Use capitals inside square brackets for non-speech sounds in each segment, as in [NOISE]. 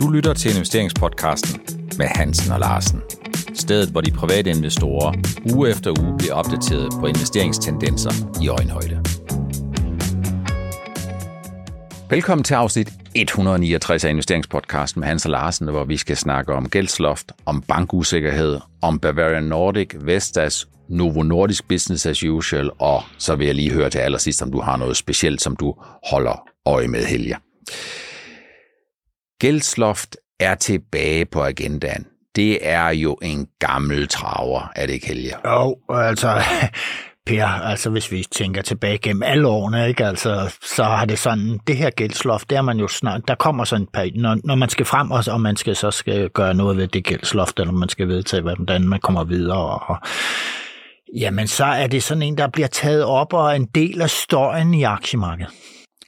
Du lytter til investeringspodcasten med Hansen og Larsen. Stedet, hvor de private investorer uge efter uge bliver opdateret på investeringstendenser i øjenhøjde. Velkommen til afsnit 169 af investeringspodcasten med Hans og Larsen, hvor vi skal snakke om gældsloft, om bankusikkerhed, om Bavarian Nordic, Vestas, Novo Nordisk Business as usual, og så vil jeg lige høre til allersidst, om du har noget specielt, som du holder øje med, Helge. Gældsloft er tilbage på agendaen. Det er jo en gammel traver, er det ikke, Helge? Jo, altså, [LAUGHS] Per, altså hvis vi tænker tilbage gennem alle årene, ikke, altså, så har det sådan, det her gældsloft, der er man jo snart, der kommer sådan et når, når man skal frem, og, og man skal så skal gøre noget ved det gældsloft, eller man skal vedtage, hvordan man kommer videre, og, og jamen så er det sådan en, der bliver taget op, og en del af støjen i aktiemarkedet.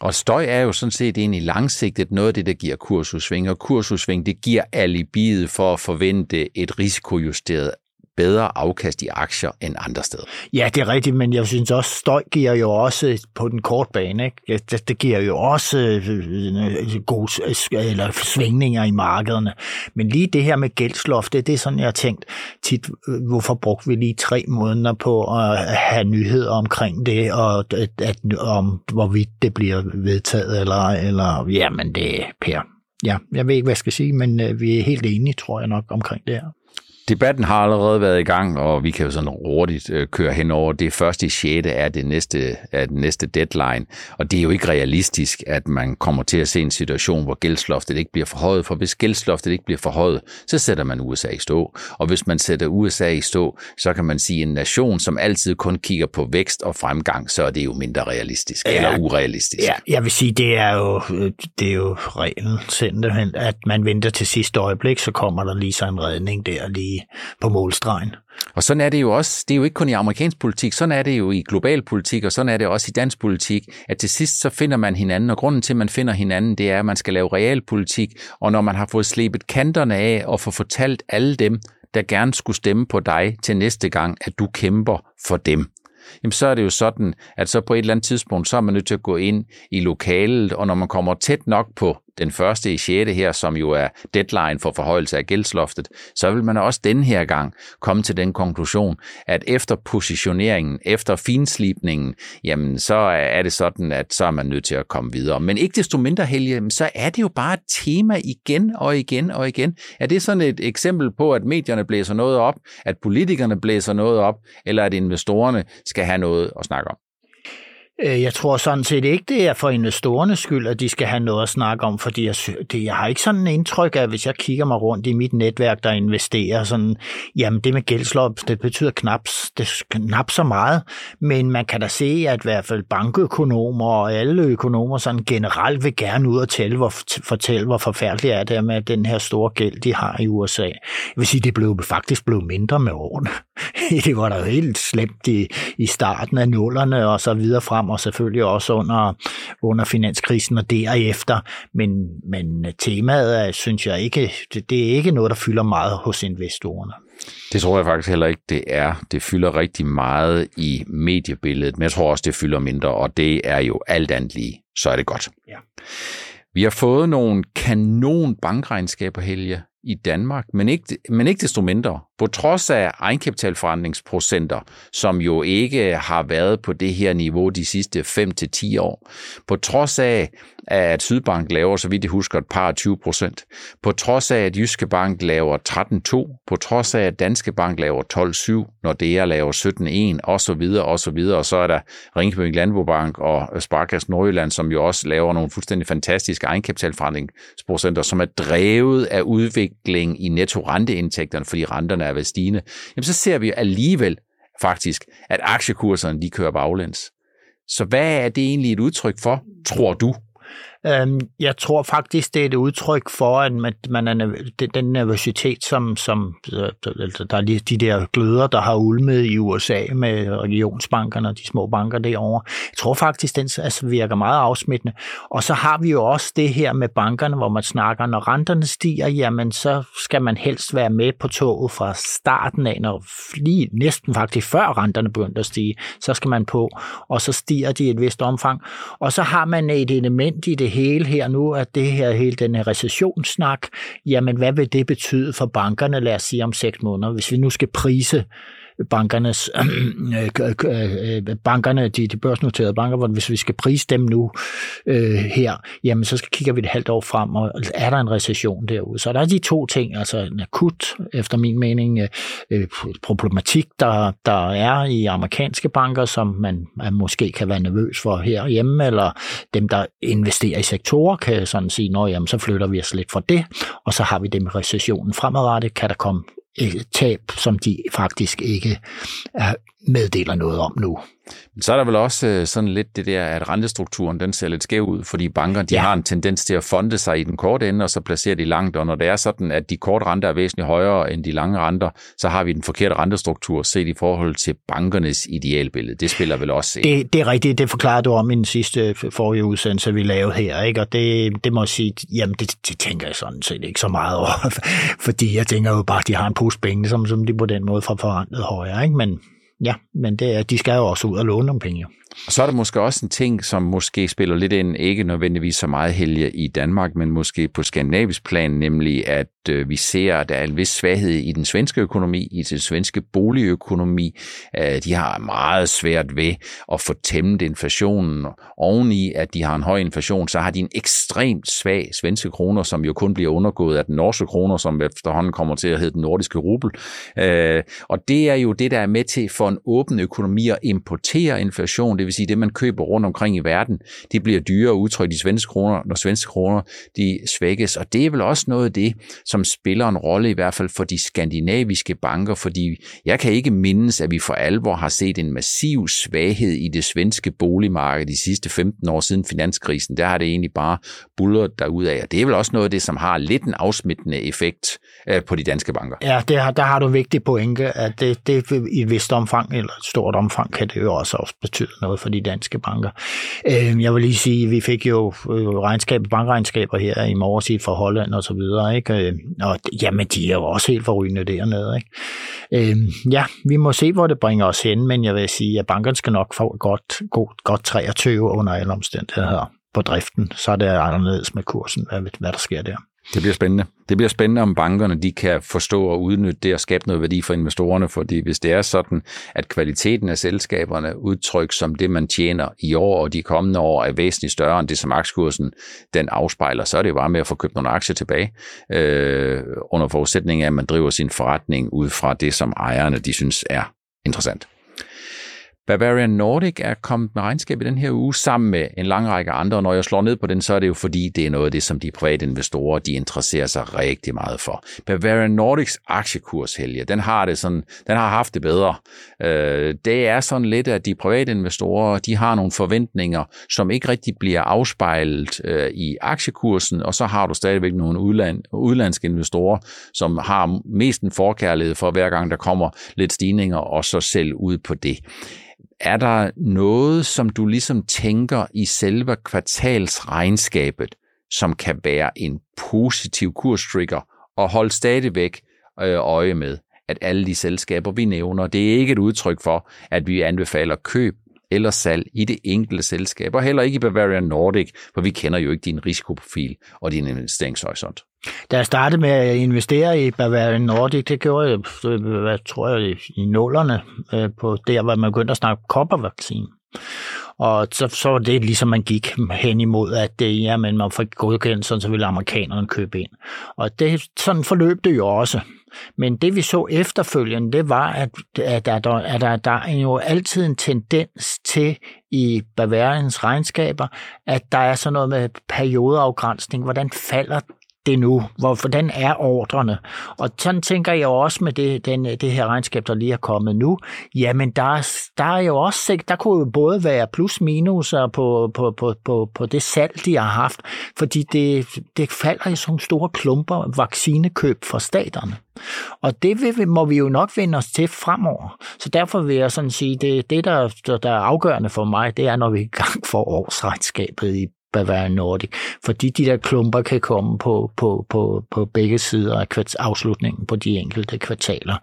Og støj er jo sådan set egentlig langsigtet noget af det, der giver kursudsving, og kursudsving, det giver alibiet for at forvente et risikojusteret bedre afkast i aktier end andre steder. Ja, det er rigtigt, men jeg synes også, støj giver jo også på den korte bane, ikke? Det, det giver jo også øh, øh gode eller svingninger i markederne. Men lige det her med gældsloft, det, det er sådan, jeg har tænkt tit, øh, hvorfor brugte vi lige tre måneder på at have nyheder omkring det, og at, at, om hvorvidt det bliver vedtaget, eller, eller jamen det er Per. Ja, jeg ved ikke, hvad jeg skal sige, men øh, vi er helt enige, tror jeg nok, omkring det her. Debatten har allerede været i gang, og vi kan jo sådan hurtigt øh, køre hen over det første i 6. er det næste, er det næste deadline. Og det er jo ikke realistisk, at man kommer til at se en situation, hvor gældsloftet ikke bliver forhøjet. For hvis gældsloftet ikke bliver forhøjet, så sætter man USA i stå. Og hvis man sætter USA i stå, så kan man sige, en nation, som altid kun kigger på vækst og fremgang, så er det jo mindre realistisk ja, eller urealistisk. Ja, jeg vil sige, det er jo, det er jo reglen at man venter til sidste øjeblik, så kommer der lige så en redning der lige på målstregen. Og sådan er det jo også, det er jo ikke kun i amerikansk politik, sådan er det jo i global politik, og sådan er det også i dansk politik, at til sidst så finder man hinanden, og grunden til, at man finder hinanden, det er, at man skal lave realpolitik, og når man har fået slebet kanterne af og få fortalt alle dem, der gerne skulle stemme på dig til næste gang, at du kæmper for dem, jamen så er det jo sådan, at så på et eller andet tidspunkt, så er man nødt til at gå ind i lokalet, og når man kommer tæt nok på den første i 6. her, som jo er deadline for forhøjelse af gældsloftet, så vil man også denne her gang komme til den konklusion, at efter positioneringen, efter finslipningen, jamen så er det sådan, at så er man nødt til at komme videre. Men ikke desto mindre, Helge, så er det jo bare et tema igen og igen og igen. Er det sådan et eksempel på, at medierne blæser noget op, at politikerne blæser noget op, eller at investorerne skal have noget at snakke om? Øh, jeg tror sådan set ikke, det er for investorernes skyld, at de skal have noget at snakke om, fordi jeg, det, jeg har ikke sådan en indtryk af, hvis jeg kigger mig rundt i mit netværk, der investerer, sådan, jamen det med gældslop, det betyder knap, det knap så meget, men man kan da se, at i hvert fald bankøkonomer og alle økonomer sådan generelt vil gerne ud og tælle, hvor, fortælle, hvor forfærdeligt er det med den her store gæld, de har i USA. Jeg vil sige, det blev faktisk blev mindre med årene. [LAUGHS] det var da helt slemt i, i starten af nullerne og så videre frem og selvfølgelig også under, under finanskrisen og derefter. Men, men temaet er, synes jeg ikke, det, det er ikke noget, der fylder meget hos investorerne. Det tror jeg faktisk heller ikke, det er. Det fylder rigtig meget i mediebilledet, men jeg tror også, det fylder mindre, og det er jo alt andet lige. Så er det godt. Ja. Vi har fået nogle kanon bankregnskaber, Helge, i Danmark, men ikke, men ikke desto mindre. På trods af egenkapitalforandringsprocenter, som jo ikke har været på det her niveau de sidste 5-10 år, på trods af, at Sydbank laver, så vidt jeg husker, et par 20 procent, på trods af, at Jyske Bank laver 13,2, på trods af, at Danske Bank laver 12,7, når DR laver 17,1, og så videre, og så videre, og så er der Ringkøbing Landbobank og Sparkasse Nordjylland, som jo også laver nogle fuldstændig fantastiske egenkapitalforandringsprocenter, som er drevet af udvikling i netto-renteindtægterne, fordi renterne er ved stigende, jamen så ser vi alligevel faktisk, at aktiekurserne de kører baglæns. Så hvad er det egentlig et udtryk for, tror du? Øhm, jeg tror faktisk, det er et udtryk for, at man er den nervøsitet, som, som øh, der er de der gløder, der har ulmet i USA med regionsbankerne og de små banker derovre. Jeg tror faktisk, den altså virker meget afsmittende. Og så har vi jo også det her med bankerne, hvor man snakker, når renterne stiger, jamen så skal man helst være med på toget fra starten af, når lige næsten faktisk før renterne begyndte at stige, så skal man på, og så stiger de i et vist omfang. Og så har man et element i det hele her nu, at det her hele den her recessionssnak, jamen hvad vil det betyde for bankerne, lad os sige om seks måneder, hvis vi nu skal prise bankernes, [CLEARS THROAT] øh, øh, øh, øh, bankerne, de, de børsnoterede banker, hvor hvis vi skal prise dem nu øh, her, jamen så skal kigger vi et halvt år frem, og er der en recession derude. Så der er de to ting, altså en akut, efter min mening, øh, øh problematik, der, der er i amerikanske banker, som man, man måske kan være nervøs for herhjemme, eller dem, der investerer i sektorer, kan sådan sige, nå jamen, så flytter vi os lidt fra det, og så har vi det med recessionen fremadrettet, kan der komme tab, som de faktisk ikke er, meddeler noget om nu. Så er der vel også øh, sådan lidt det der, at rentestrukturen den ser lidt skæv ud, fordi banker de ja. har en tendens til at fonde sig i den korte ende, og så placerer de langt, og når det er sådan, at de korte renter er væsentligt højere end de lange renter, så har vi den forkerte rentestruktur set i forhold til bankernes idealbillede. Det spiller vel også ind. Det, det er rigtigt, det forklarede du om i den sidste forrige udsendelse, vi lavede her, ikke? og det, det må jeg sige, jamen det, det tænker jeg sådan set ikke så meget over, [LAUGHS] fordi jeg tænker jo bare, at de har en pose penge, som, som de på den måde får forandret højere, ikke? men Ja, men det er, de skal jo også ud og låne nogle penge. Så er der måske også en ting, som måske spiller lidt ind, ikke nødvendigvis så meget helge i Danmark, men måske på skandinavisk plan, nemlig at øh, vi ser, at der er en vis svaghed i den svenske økonomi, i den svenske boligøkonomi. Øh, de har meget svært ved at få tæmmet inflationen. Oveni, at de har en høj inflation, så har de en ekstremt svag svenske kroner, som jo kun bliver undergået af den norske kroner, som efterhånden kommer til at hedde den nordiske rubel. Øh, og det er jo det, der er med til for en åben økonomi at importere inflation det vil sige det, man køber rundt omkring i verden, det bliver dyrere udtrykt i svenske kroner, når svenske kroner de svækkes. Og det er vel også noget af det, som spiller en rolle i hvert fald for de skandinaviske banker, fordi jeg kan ikke mindes, at vi for alvor har set en massiv svaghed i det svenske boligmarked de sidste 15 år siden finanskrisen. Der har det egentlig bare bullet derudad. Og det er vel også noget af det, som har lidt en afsmittende effekt øh, på de danske banker. Ja, det har, der har du vigtig pointe, at det, det i et vist omfang, eller et stort omfang, kan det jo også, også betyde noget noget for de danske banker. Øh, jeg vil lige sige, vi fik jo øh, regnskab, bankregnskaber her i morges i fra Holland og så videre, ikke? Øhm, og jamen, de er jo også helt forrygende dernede, ikke? Øhm, ja, vi må se, hvor det bringer os hen, men jeg vil sige, at bankerne skal nok få godt, godt, godt 23 under alle omstændigheder på driften, så er det anderledes med kursen, hvad, hvad der sker der. Det bliver spændende. Det bliver spændende, om bankerne de kan forstå og udnytte det og skabe noget værdi for investorerne, fordi hvis det er sådan, at kvaliteten af selskaberne udtryk som det, man tjener i år og de kommende år, er væsentligt større end det, som aktiekursen den afspejler, så er det jo bare med at få købt nogle aktier tilbage, øh, under forudsætning af, at man driver sin forretning ud fra det, som ejerne de synes er interessant. Bavarian Nordic er kommet med regnskab i den her uge sammen med en lang række andre, og når jeg slår ned på den, så er det jo fordi, det er noget af det, som de private investorer, de interesserer sig rigtig meget for. Bavarian Nordics aktiekurs, Helge, den har det sådan, den har haft det bedre. Øh, det er sådan lidt, at de private investorer, de har nogle forventninger, som ikke rigtig bliver afspejlet øh, i aktiekursen, og så har du stadigvæk nogle udland, udlandske investorer, som har mest en forkærlighed for, hver gang der kommer lidt stigninger, og så selv ud på det. Er der noget, som du ligesom tænker i selve kvartalsregnskabet, som kan være en positiv kurstrigger, og hold stadigvæk øh, øje med, at alle de selskaber, vi nævner, det er ikke et udtryk for, at vi anbefaler køb eller salg i det enkelte selskab, og heller ikke i Bavarian Nordic, for vi kender jo ikke din risikoprofil og din investeringshorisont. Da jeg startede med at investere i Bavarian Nordic, det gjorde jeg, hvad tror jeg, i nullerne, øh, på der, hvor man begyndte at snakke koppervaccine. Og så, så var det ligesom, man gik hen imod, at øh, det, ja, men man fik godkendt, sådan, så ville amerikanerne købe ind. Og det, sådan forløb det jo også. Men det vi så efterfølgende, det var, at, at, der, at der, der er jo altid en tendens til i Bavarians regnskaber, at der er sådan noget med periodeafgrænsning. Hvordan falder det nu? Hvor, hvordan er ordrene? Og sådan tænker jeg også med det, den, det her regnskab, der lige er kommet nu. Jamen, der, der er jo også, der kunne jo både være plus minus på, på, på, på, på det salg, de har haft, fordi det, det falder i sådan store klumper vaccinekøb fra staterne. Og det vil, må vi jo nok vende os til fremover. Så derfor vil jeg sådan sige, det, det der, der er afgørende for mig, det er, når vi i gang for årsregnskabet i Bavarian Nordic, fordi de der klumper kan komme på, på, på, på begge sider af afslutningen på de enkelte kvartaler.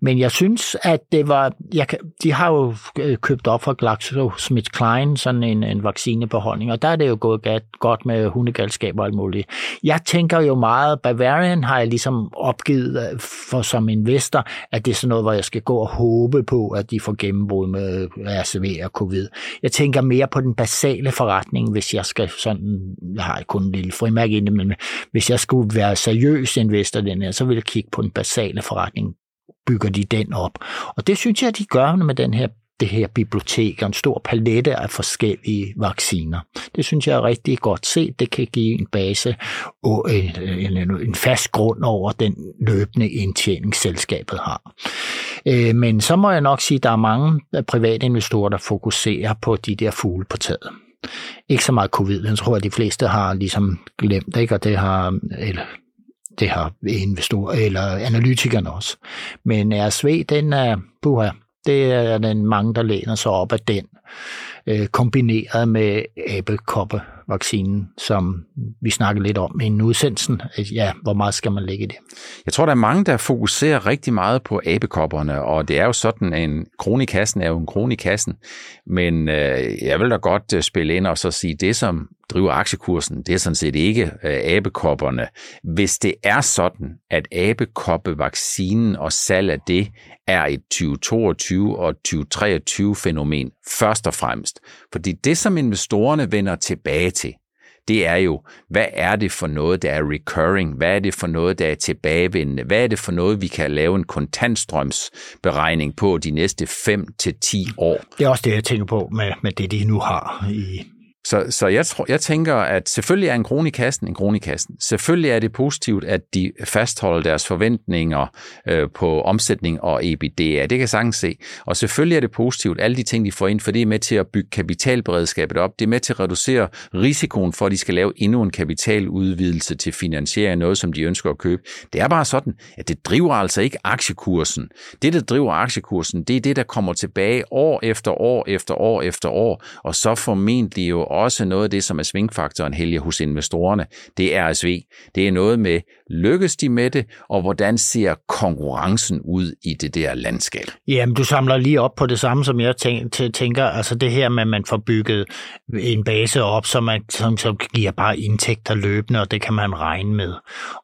Men jeg synes, at det var, jeg, de har jo øh, købt op fra GlaxoSmithKline sådan en, en vaccinebeholdning, og der er det jo gået godt med hundegalskab og alt muligt. Jeg tænker jo meget, Bavarian har jeg ligesom opgivet øh, for som investor, at det er sådan noget, hvor jeg skal gå og håbe på, at de får gennembrud med øh, RCV og covid. Jeg tænker mere på den basale forretning, hvis jeg skal sådan, jeg har kun en lille frimærke inde, men hvis jeg skulle være seriøs investor den her, så ville jeg kigge på den basale forretning. Bygger de den op? Og det synes jeg, de gør med den her det her bibliotek og en stor palette af forskellige vacciner. Det synes jeg er rigtig godt set. Det kan give en base og øh, en, en fast grund over den løbende indtjening, selskabet har. Øh, men så må jeg nok sige, at der er mange private investorer, der fokuserer på de der fugle på taget. Ikke så meget covid, den tror, jeg, de fleste har ligesom glemt, ikke? og det har, eller, det har investorer eller analytikerne også. Men RSV, den er, puha, det er den mange, der læner sig op af den, øh, kombineret med vaccinen, som vi snakkede lidt om i en udsendelsen. Ja, hvor meget skal man lægge i det? Jeg tror, der er mange, der fokuserer rigtig meget på abekopperne, og det er jo sådan, en kronikassen er jo en kronikassen, men øh, jeg vil da godt øh, spille ind og så sige, det som driver aktiekursen, det er sådan set ikke øh, abekopperne. Hvis det er sådan, at abekoppevaccinen og salg af det er et 2022 og 2023 fænomen først og fremmest. Fordi det, som investorerne vender tilbage det er jo, hvad er det for noget, der er recurring? Hvad er det for noget, der er tilbagevendende? Hvad er det for noget, vi kan lave en kontantstrømsberegning på de næste 5 til 10 år? Det er også det, jeg tænker på med, med det, de nu har i så, så jeg, tror, jeg tænker, at selvfølgelig er en krone i kassen en krone i kassen. Selvfølgelig er det positivt, at de fastholder deres forventninger øh, på omsætning og EBITDA. Det kan jeg sagtens se. Og selvfølgelig er det positivt, alle de ting, de får ind, for det er med til at bygge kapitalberedskabet op. Det er med til at reducere risikoen for, at de skal lave endnu en kapitaludvidelse til finansiere noget, som de ønsker at købe. Det er bare sådan, at det driver altså ikke aktiekursen. Det, der driver aktiekursen, det er det, der kommer tilbage år efter år efter år efter år, og så formentlig jo også noget af det, som er svingfaktoren helge hos investorerne, det er RSV. Det er noget med, lykkes de med det, og hvordan ser konkurrencen ud i det der landskab? Jamen, du samler lige op på det samme, som jeg tænker, altså det her med, at man får bygget en base op, som, man, som, som giver bare indtægter løbende, og det kan man regne med.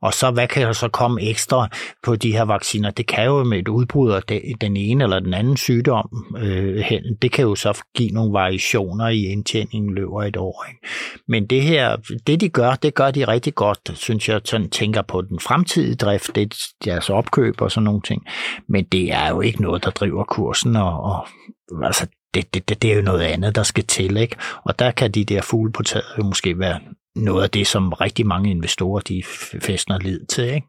Og så, hvad kan der så komme ekstra på de her vacciner? Det kan jo med et udbrud af den ene eller den anden sygdom øh, det kan jo så give nogle variationer i indtjeningen løber et år. Ikke? Men det her, det de gør, det gør de rigtig godt, synes jeg, sådan tænker på den fremtidige drift, det er deres opkøb og sådan nogle ting. Men det er jo ikke noget, der driver kursen, og, og altså, det, det, det, det er jo noget andet, der skal til. Ikke? Og der kan de der fugle på taget jo måske være noget af det, som rigtig mange investorer de fæstner lid til. Ikke?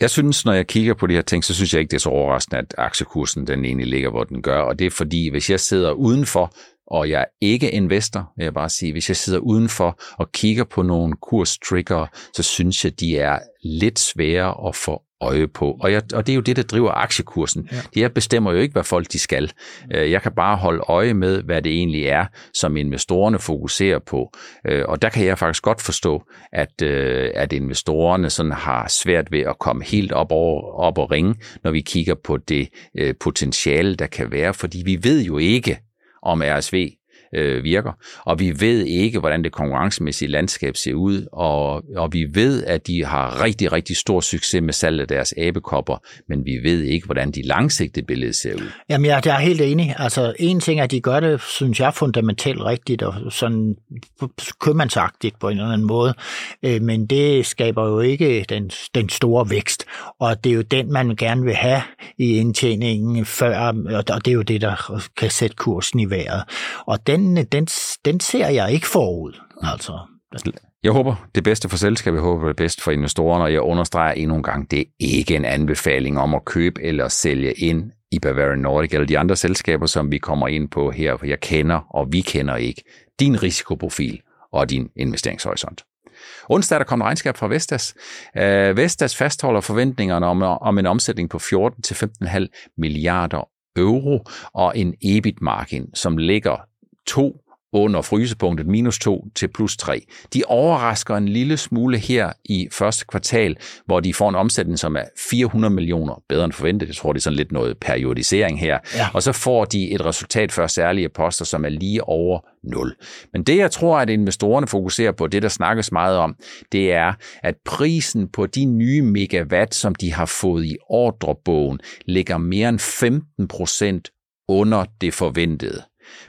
Jeg synes, når jeg kigger på de her ting, så synes jeg ikke, det er så overraskende, at aktiekursen den egentlig ligger, hvor den gør. Og det er fordi, hvis jeg sidder udenfor, og jeg er ikke investor, vil jeg bare sige, hvis jeg sidder udenfor og kigger på nogle kurstrigger, så synes jeg, de er lidt svære at få øje på. Og, jeg, og det er jo det, der driver aktiekursen. Ja. Jeg bestemmer jo ikke, hvad folk de skal. Øh, jeg kan bare holde øje med, hvad det egentlig er, som investorerne fokuserer på. Øh, og der kan jeg faktisk godt forstå, at, øh, at investorerne sådan har svært ved at komme helt op, over, op og ringe, når vi kigger på det potentiale, der kan være. Fordi vi ved jo ikke, om RSV øh, virker. Og vi ved ikke, hvordan det konkurrencemæssige landskab ser ud, og, og vi ved, at de har rigtig, rigtig stor succes med salget af deres abekopper, men vi ved ikke, hvordan de langsigtede billede ser ud. Jamen, jeg, jeg er helt enig. Altså, en ting er, at de gør det, synes jeg, fundamentalt rigtigt, og sådan købmandsagtigt på en eller anden måde, øh, men det skaber jo ikke den, den store vækst, og det er jo den, man gerne vil have i indtjeningen før, og det er jo det, der kan sætte kursen i vejret. Og den den, den, den ser jeg ikke forud. Altså. Jeg håber det bedste for selskabet, jeg håber det bedste for investorerne, og jeg understreger endnu en gang, det er ikke en anbefaling om at købe eller sælge ind i Bavarian Nordic eller de andre selskaber, som vi kommer ind på her, for jeg kender, og vi kender ikke, din risikoprofil og din investeringshorisont. Onsdag er der kommet regnskab fra Vestas. Uh, Vestas fastholder forventningerne om, om en omsætning på 14-15,5 milliarder euro og en EBIT-margin, som ligger to under frysepunktet minus 2 til plus 3. De overrasker en lille smule her i første kvartal, hvor de får en omsætning, som er 400 millioner bedre end forventet. Jeg tror, det er sådan lidt noget periodisering her. Ja. Og så får de et resultat for særlige poster, som er lige over 0. Men det, jeg tror, at investorerne fokuserer på, det der snakkes meget om, det er, at prisen på de nye megawatt, som de har fået i ordrebogen, ligger mere end 15 procent under det forventede.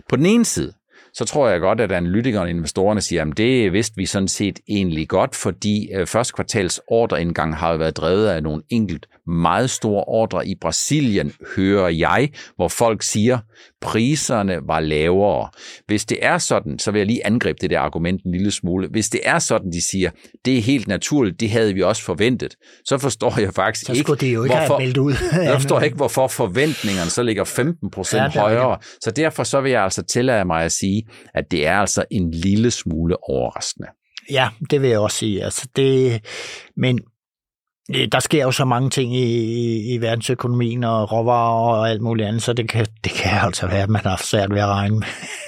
På den ene side, så tror jeg godt, at analytikerne og investorerne siger, at det vidste vi sådan set egentlig godt, fordi øh, første kvartals ordreindgang har været drevet af nogle enkelt meget store ordre i Brasilien, hører jeg, hvor folk siger, priserne var lavere. Hvis det er sådan, så vil jeg lige angribe det der argument en lille smule. Hvis det er sådan, de siger, det er helt naturligt, det havde vi også forventet, så forstår jeg faktisk så ikke, det jo ikke hvorfor, ud. [LAUGHS] jeg forstår ikke, hvorfor forventningerne så ligger 15 procent ja, højere. Så derfor så vil jeg altså tillade mig at sige, at det er altså en lille smule overraskende. Ja, det vil jeg også sige. Altså det, men Øh, der sker jo så mange ting i, i, i verdensøkonomien og råvarer og alt muligt andet, så det kan, det kan altså være, at man har svært ved at regne,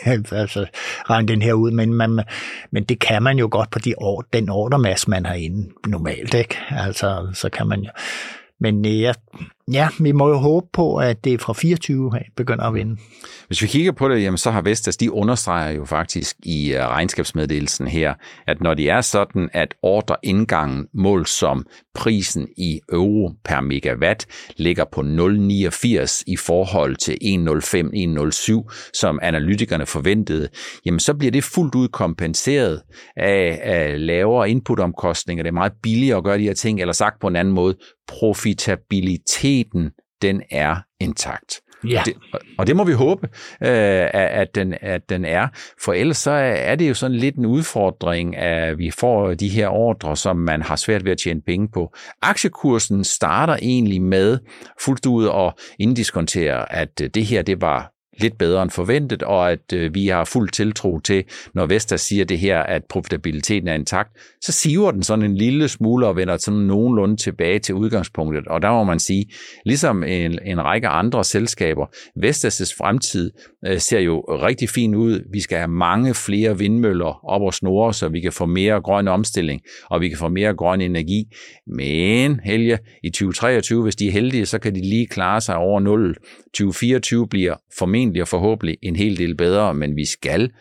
[LAUGHS] altså, regne den her ud, men, man, men det kan man jo godt på de år, den ordremasse, man har inde normalt, ikke? Altså, så kan man jo. Men øh, jeg, ja, ja, vi må jo håbe på, at det fra 24 begynder at vinde. Hvis vi kigger på det, jamen, så har Vestas, de understreger jo faktisk i øh, regnskabsmeddelelsen her, at når det er sådan, at ordreindgangen mål som prisen i euro per megawatt ligger på 0,89 i forhold til 1,05-1,07, som analytikerne forventede, jamen så bliver det fuldt ud kompenseret af, af lavere inputomkostninger. Det er meget billigere at gøre de her ting, eller sagt på en anden måde, profitabiliteten den er intakt. Ja. Det, og det må vi håbe, øh, at, den, at den er. For ellers så er det jo sådan lidt en udfordring, at vi får de her ordre, som man har svært ved at tjene penge på. Aktiekursen starter egentlig med fuldt ud at inddiskontere, at det her det var lidt bedre end forventet, og at øh, vi har fuld tiltro til, når Vestas siger det her, at profitabiliteten er intakt, så siver den sådan en lille smule og vender sådan nogenlunde tilbage til udgangspunktet. Og der må man sige, ligesom en, en række andre selskaber, Vestas' fremtid øh, ser jo rigtig fin ud. Vi skal have mange flere vindmøller op og snore, så vi kan få mere grøn omstilling, og vi kan få mere grøn energi. Men, Helge, i 2023, hvis de er heldige, så kan de lige klare sig over 0. 2024 bliver formentlig og forhåbentlig en hel del bedre, men vi skal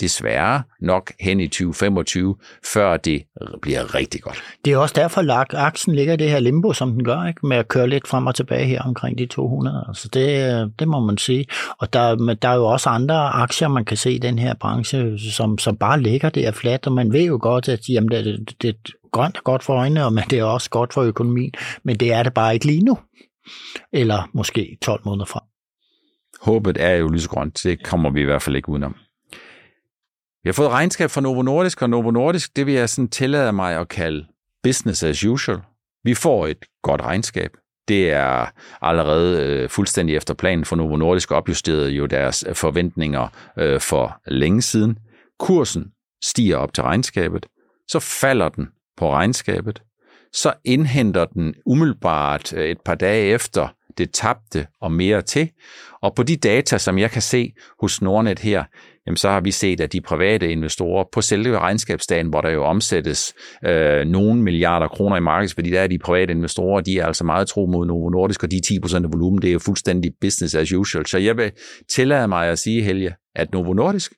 desværre nok hen i 2025, før det bliver rigtig godt. Det er også derfor, at aksen ligger i det her limbo, som den gør, ikke? med at køre lidt frem og tilbage her omkring de 200. Altså det, det må man sige. Og der, der er jo også andre aktier, man kan se i den her branche, som, som bare ligger der fladt, og man ved jo godt, at jamen, det, det, det grønt er godt for øjnene, og det er også godt for økonomien, men det er det bare ikke lige nu. Eller måske 12 måneder frem. Håbet er jo lysegrønt. Det kommer vi i hvert fald ikke udenom. Vi har fået regnskab fra Novo Nordisk, og Novo Nordisk, det vil jeg sådan tillade mig at kalde business as usual. Vi får et godt regnskab. Det er allerede øh, fuldstændig efter planen for Novo Nordisk opjusteret jo deres øh, forventninger øh, for længe siden. Kursen stiger op til regnskabet, så falder den på regnskabet, så indhenter den umiddelbart øh, et par dage efter det tabte og mere til. Og på de data, som jeg kan se hos Nordnet her, jamen så har vi set, at de private investorer på selve regnskabsdagen, hvor der jo omsættes øh, nogle milliarder kroner i markedet, fordi der er de private investorer, de er altså meget tro mod Novo Nordisk, og de 10% af volumen, det er jo fuldstændig business as usual. Så jeg vil tillade mig at sige, Helge, at Novo Nordisk,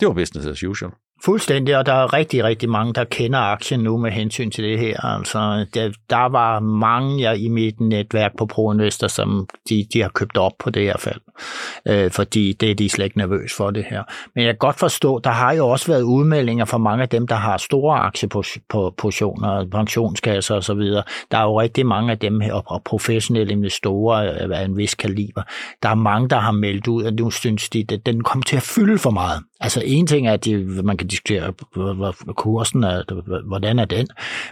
det var business as usual. Fuldstændig, og der er rigtig, rigtig mange, der kender aktien nu med hensyn til det her. Altså, der, der var mange jeg, i mit netværk på ProInvestor, som de, de har købt op på det her fald, øh, fordi det er de slet ikke nervøs for det her. Men jeg kan godt forstå, der har jo også været udmeldinger fra mange af dem, der har store aktiepositioner, pensionskasser osv. Der er jo rigtig mange af dem her, og professionelle investorer af en vis kaliber. Der er mange, der har meldt ud, at nu synes de, at den kommer til at fylde for meget. Altså en ting er, at de, man kan diskutere, kursen er, hvordan er den,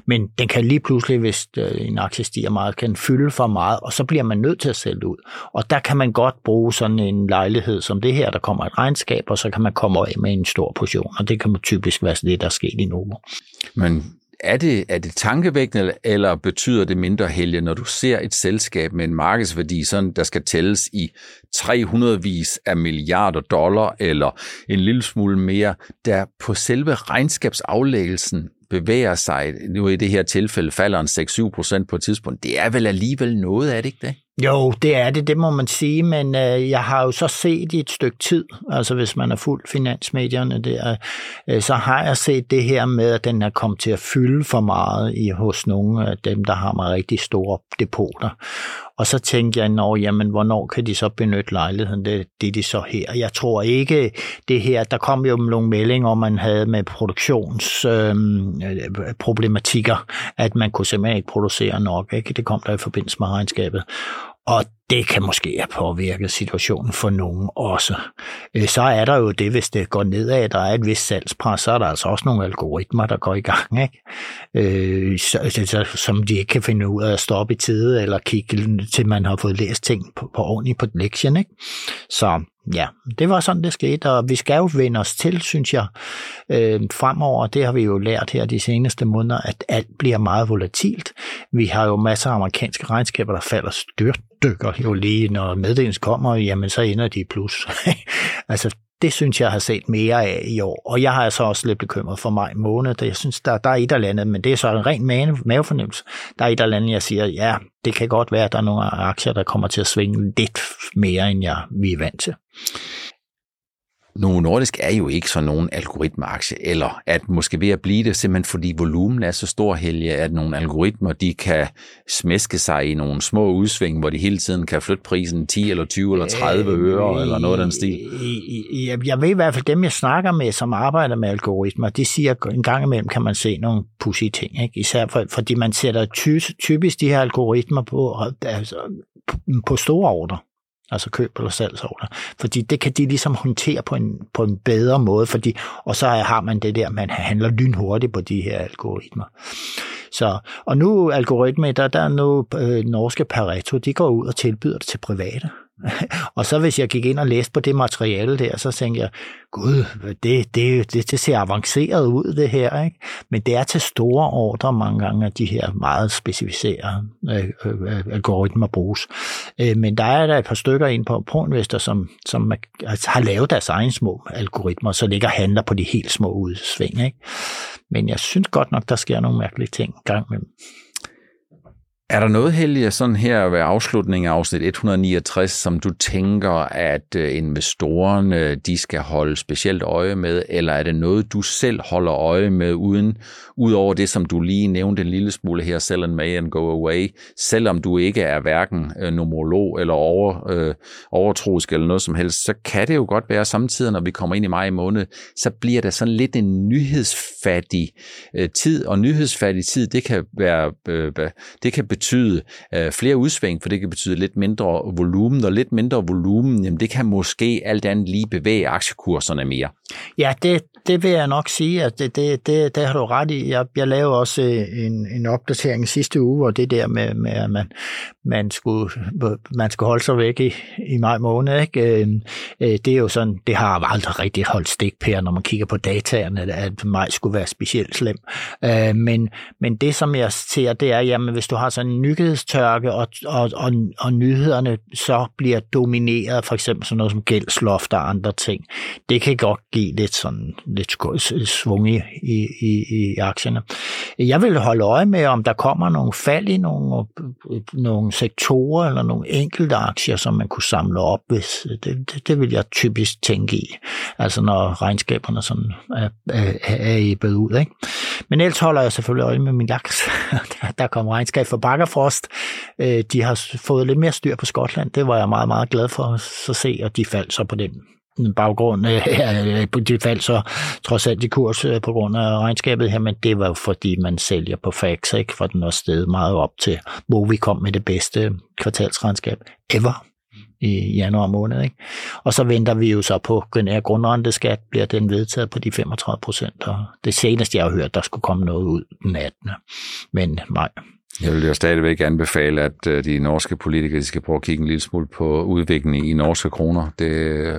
men den kan lige pludselig, hvis øh, en aktie stiger meget, kan fylde for meget, og så bliver man nødt til at sælge ud. Og der kan man godt bruge sådan en lejlighed som det her, der kommer et regnskab, og så kan man komme af med en stor portion, og det kan typisk være det, der er sket i Novo. Men er det, er det tankevækkende, eller betyder det mindre helge, når du ser et selskab med en markedsværdi, sådan, der skal tælles i 300 vis af milliarder dollar, eller en lille smule mere, der på selve regnskabsaflæggelsen bevæger sig, nu i det her tilfælde falder en 6-7 procent på et tidspunkt, det er vel alligevel noget er det, ikke det? Jo, det er det, det må man sige, men øh, jeg har jo så set i et stykke tid, altså hvis man har fulgt finansmedierne der, øh, så har jeg set det her med, at den er kommet til at fylde for meget i, hos nogle af dem, der har meget rigtig store depoter. Og så tænkte jeg, Nå, jamen, hvornår kan de så benytte lejligheden? Det, det er de så her. Jeg tror ikke, det her, der kom jo nogle meldinger, om man havde med produktionsproblematikker, øh, at man kunne simpelthen ikke producere nok. Ikke? Det kom der i forbindelse med regnskabet. Og det kan måske have påvirket situationen for nogen også. Øh, så er der jo det, hvis det går nedad, der er et vist salgspres, så er der altså også nogle algoritmer, der går i gang, ikke? Øh, så, som de ikke kan finde ud af at stoppe i tide, eller kigge til man har fået læst ting på, på ordentligt på lektien. Ikke? Så ja, det var sådan, det skete, og vi skal jo vende os til, synes jeg, øh, fremover. Det har vi jo lært her de seneste måneder, at alt bliver meget volatilt. Vi har jo masser af amerikanske regnskaber, der falder styrt dykker jo lige, når meddelelsen kommer, jamen så ender de i plus. [LAUGHS] altså, det synes jeg har set mere af i år. Og jeg har altså også lidt bekymret for maj måned. Jeg synes, der, der er et eller andet, men det er så en ren mave, mavefornemmelse. Der er et eller andet, jeg siger, ja, det kan godt være, at der er nogle aktier, der kommer til at svinge lidt mere, end jeg vi er vant til. Novo Nordisk er jo ikke sådan nogen algoritmeaktie, eller at måske ved at blive det, simpelthen fordi volumen er så stor, Helge, at nogle algoritmer, de kan smæske sig i nogle små udsving, hvor de hele tiden kan flytte prisen 10 eller 20 eller 30 øh, øre, eller noget af den stil. Jeg, jeg ved i hvert fald, dem jeg snakker med, som arbejder med algoritmer, de siger, at en gang imellem kan man se nogle pussy ting, ikke? især for, fordi man sætter ty, typisk de her algoritmer på, altså, på store ordre altså køb eller salgsordre. Fordi det kan de ligesom håndtere på en, på en bedre måde, fordi, og så har man det der, man handler lynhurtigt på de her algoritmer. Så, og nu algoritmer, der, der er nu øh, norske Pareto, de går ud og tilbyder det til private. [LAUGHS] og så hvis jeg gik ind og læste på det materiale der, så tænkte jeg, gud, det, det, det, det ser avanceret ud det her, ikke? Men det er til store ordre mange gange, at de her meget specificerede øh, øh, øh algoritmer bruges. Øh, men der er der et par stykker ind på ProInvestor, som, som altså, har lavet deres egen små algoritmer, så ligger handler på de helt små udsving, ikke? Men jeg synes godt nok, der sker nogle mærkelige ting gang imellem er der noget, Helge, sådan her ved afslutningen af afsnit 169, som du tænker, at øh, investorerne de skal holde specielt øje med, eller er det noget, du selv holder øje med, uden over det, som du lige nævnte en lille smule her, sell and may and go away, selvom du ikke er hverken øh, nomolog eller over, øh, overtroisk eller noget som helst, så kan det jo godt være samtidig, når vi kommer ind i maj måned, så bliver der sådan lidt en nyhedsfattig øh, tid, og nyhedsfattig tid, det kan være, øh, det kan betyde øh, flere udsving, for det kan betyde lidt mindre volumen, og lidt mindre volumen, jamen det kan måske alt andet lige bevæge aktiekurserne mere. Ja, det, det vil jeg nok sige, at det, det, det, det har du ret i. Jeg, jeg lavede også øh, en, en opdatering sidste uge, hvor det der med, med at man, man, skulle, man skulle holde sig væk i, i maj måned, ikke? Øhm, øh, det er jo sådan, det har aldrig rigtig holdt stik per, når man kigger på dataerne, at maj skulle være specielt slem. Øh, men, men det, som jeg ser, det er, jamen hvis du har sådan en nyhedstørke, og, og, og, og nyhederne så bliver domineret, for eksempel sådan noget som gældsloft og andre ting, det kan godt give lidt sådan lidt svung i, i, i aktierne. Jeg vil holde øje med, om der kommer nogle fald i nogle, nogle sektorer eller nogle enkelte aktier, som man kunne samle op, hvis det, det, det vil jeg typisk tænke i. Altså når regnskaberne sådan er, er, er æbet ud. Ikke? Men ellers holder jeg selvfølgelig øje med min laks. [LAUGHS] der, der kom regnskab for Bakkerfrost. Øh, de har fået lidt mere styr på Skotland. Det var jeg meget, meget glad for at se, og de faldt så på den baggrund øh, øh, på det fald så trods alt i kurs øh, på grund af regnskabet her, men det var jo fordi, man sælger på fax, ikke? for den også sted meget op til, hvor vi kom med det bedste kvartalsregnskab ever i januar måned. Ikke? Og så venter vi jo så på, den her grundrenteskat bliver den vedtaget på de 35 procent, og det seneste, jeg har hørt, der skulle komme noget ud den 18. Men nej, jeg vil jo stadigvæk anbefale, at øh, de norske politikere de skal prøve at kigge en lille smule på udviklingen i norske kroner. Det,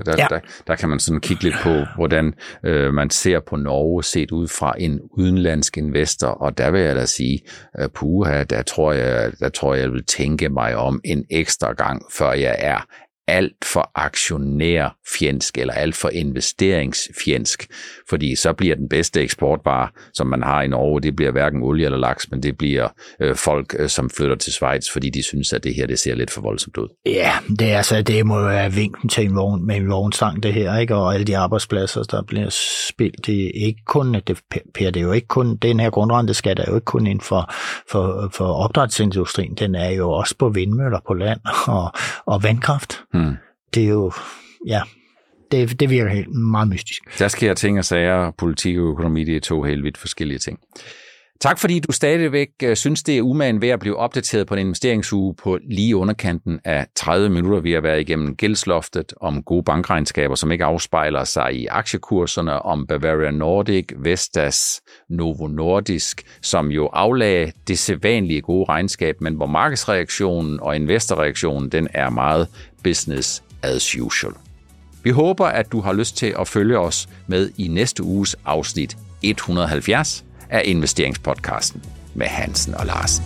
der, ja. der, der kan man sådan kigge lidt på, hvordan øh, man ser på Norge set ud fra en udenlandsk investor, og der vil jeg da sige, uh, puha, der tror, jeg, der tror jeg, jeg vil tænke mig om en ekstra gang, før jeg er alt for aktionærfjendsk eller alt for investeringsfjendsk, fordi så bliver den bedste eksportvare, som man har i Norge, det bliver hverken olie eller laks, men det bliver øh, folk, øh, som flytter til Schweiz, fordi de synes, at det her det ser lidt for voldsomt ud. Ja, det, er, altså, det må jo være vinken til en vogn, med en vognstang, det her, ikke? og alle de arbejdspladser, der bliver spildt, det er ikke kun, det, per, det er jo ikke kun, den her grundrenteskat er jo ikke kun inden for, for, for opdrætsindustrien, den er jo også på vindmøller på land og, og vandkraft. Hmm. Det er jo, ja, det, det virker helt meget mystisk. Der sker ting og sager, politik og økonomi, det er to helt vidt forskellige ting. Tak fordi du stadigvæk øh, synes, det er umagen ved at blive opdateret på en investeringsuge på lige underkanten af 30 minutter. Vi har været igennem gældsloftet om gode bankregnskaber, som ikke afspejler sig i aktiekurserne, om Bavaria Nordic, Vestas, Novo Nordisk, som jo aflagde det sædvanlige gode regnskab, men hvor markedsreaktionen og investorreaktionen, den er meget business as usual. Vi håber, at du har lyst til at følge os med i næste uges afsnit 170 af investeringspodcasten med Hansen og Larsen.